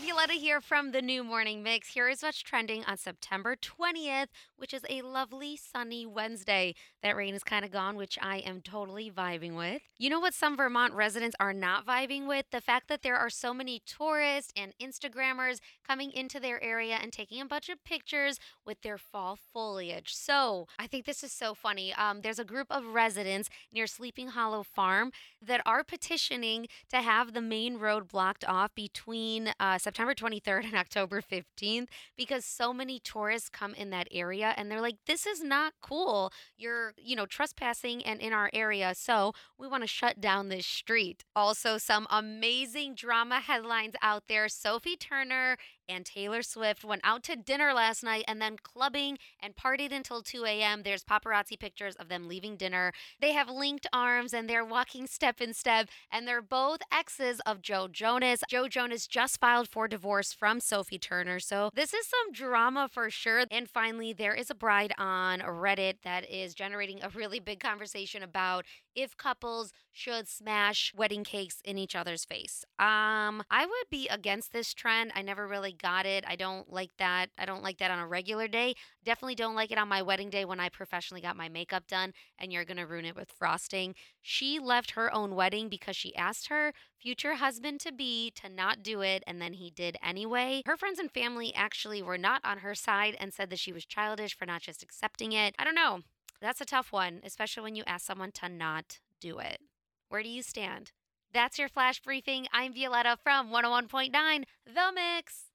Violetta here from the New Morning Mix. Here is what's trending on September 20th, which is a lovely sunny Wednesday. That rain is kind of gone, which I am totally vibing with. You know what some Vermont residents are not vibing with? The fact that there are so many tourists and Instagrammers coming into their area and taking a bunch of pictures with their fall foliage. So I think this is so funny. Um, there's a group of residents near Sleeping Hollow Farm that are petitioning to have the main road blocked off between uh, September 23rd and October 15th because so many tourists come in that area and they're like, this is not cool. You're, you know, trespassing and in our area. So we want to shut down this street. Also, some amazing drama headlines out there. Sophie Turner and Taylor Swift went out to dinner last night and then clubbing and partied until 2 a.m. There's paparazzi pictures of them leaving dinner. They have linked arms and they're walking step in step, and they're both exes of Joe Jonas. Joe Jonas just filed for divorce from Sophie Turner, so this is some drama for sure. And finally, there is a bride on Reddit that is generating a really big conversation about if couples should smash wedding cakes in each other's face. Um, I would be against this trend. I never really got it. I don't like that. I don't like that on a regular day. Definitely don't like it on my wedding day when I professionally got my makeup done and you're going to ruin it with frosting. She left her own wedding because she asked her future husband to be to not do it and then he did anyway. Her friends and family actually were not on her side and said that she was childish for not just accepting it. I don't know. That's a tough one, especially when you ask someone to not do it. Where do you stand? That's your flash briefing. I'm Violetta from 101.9 The Mix.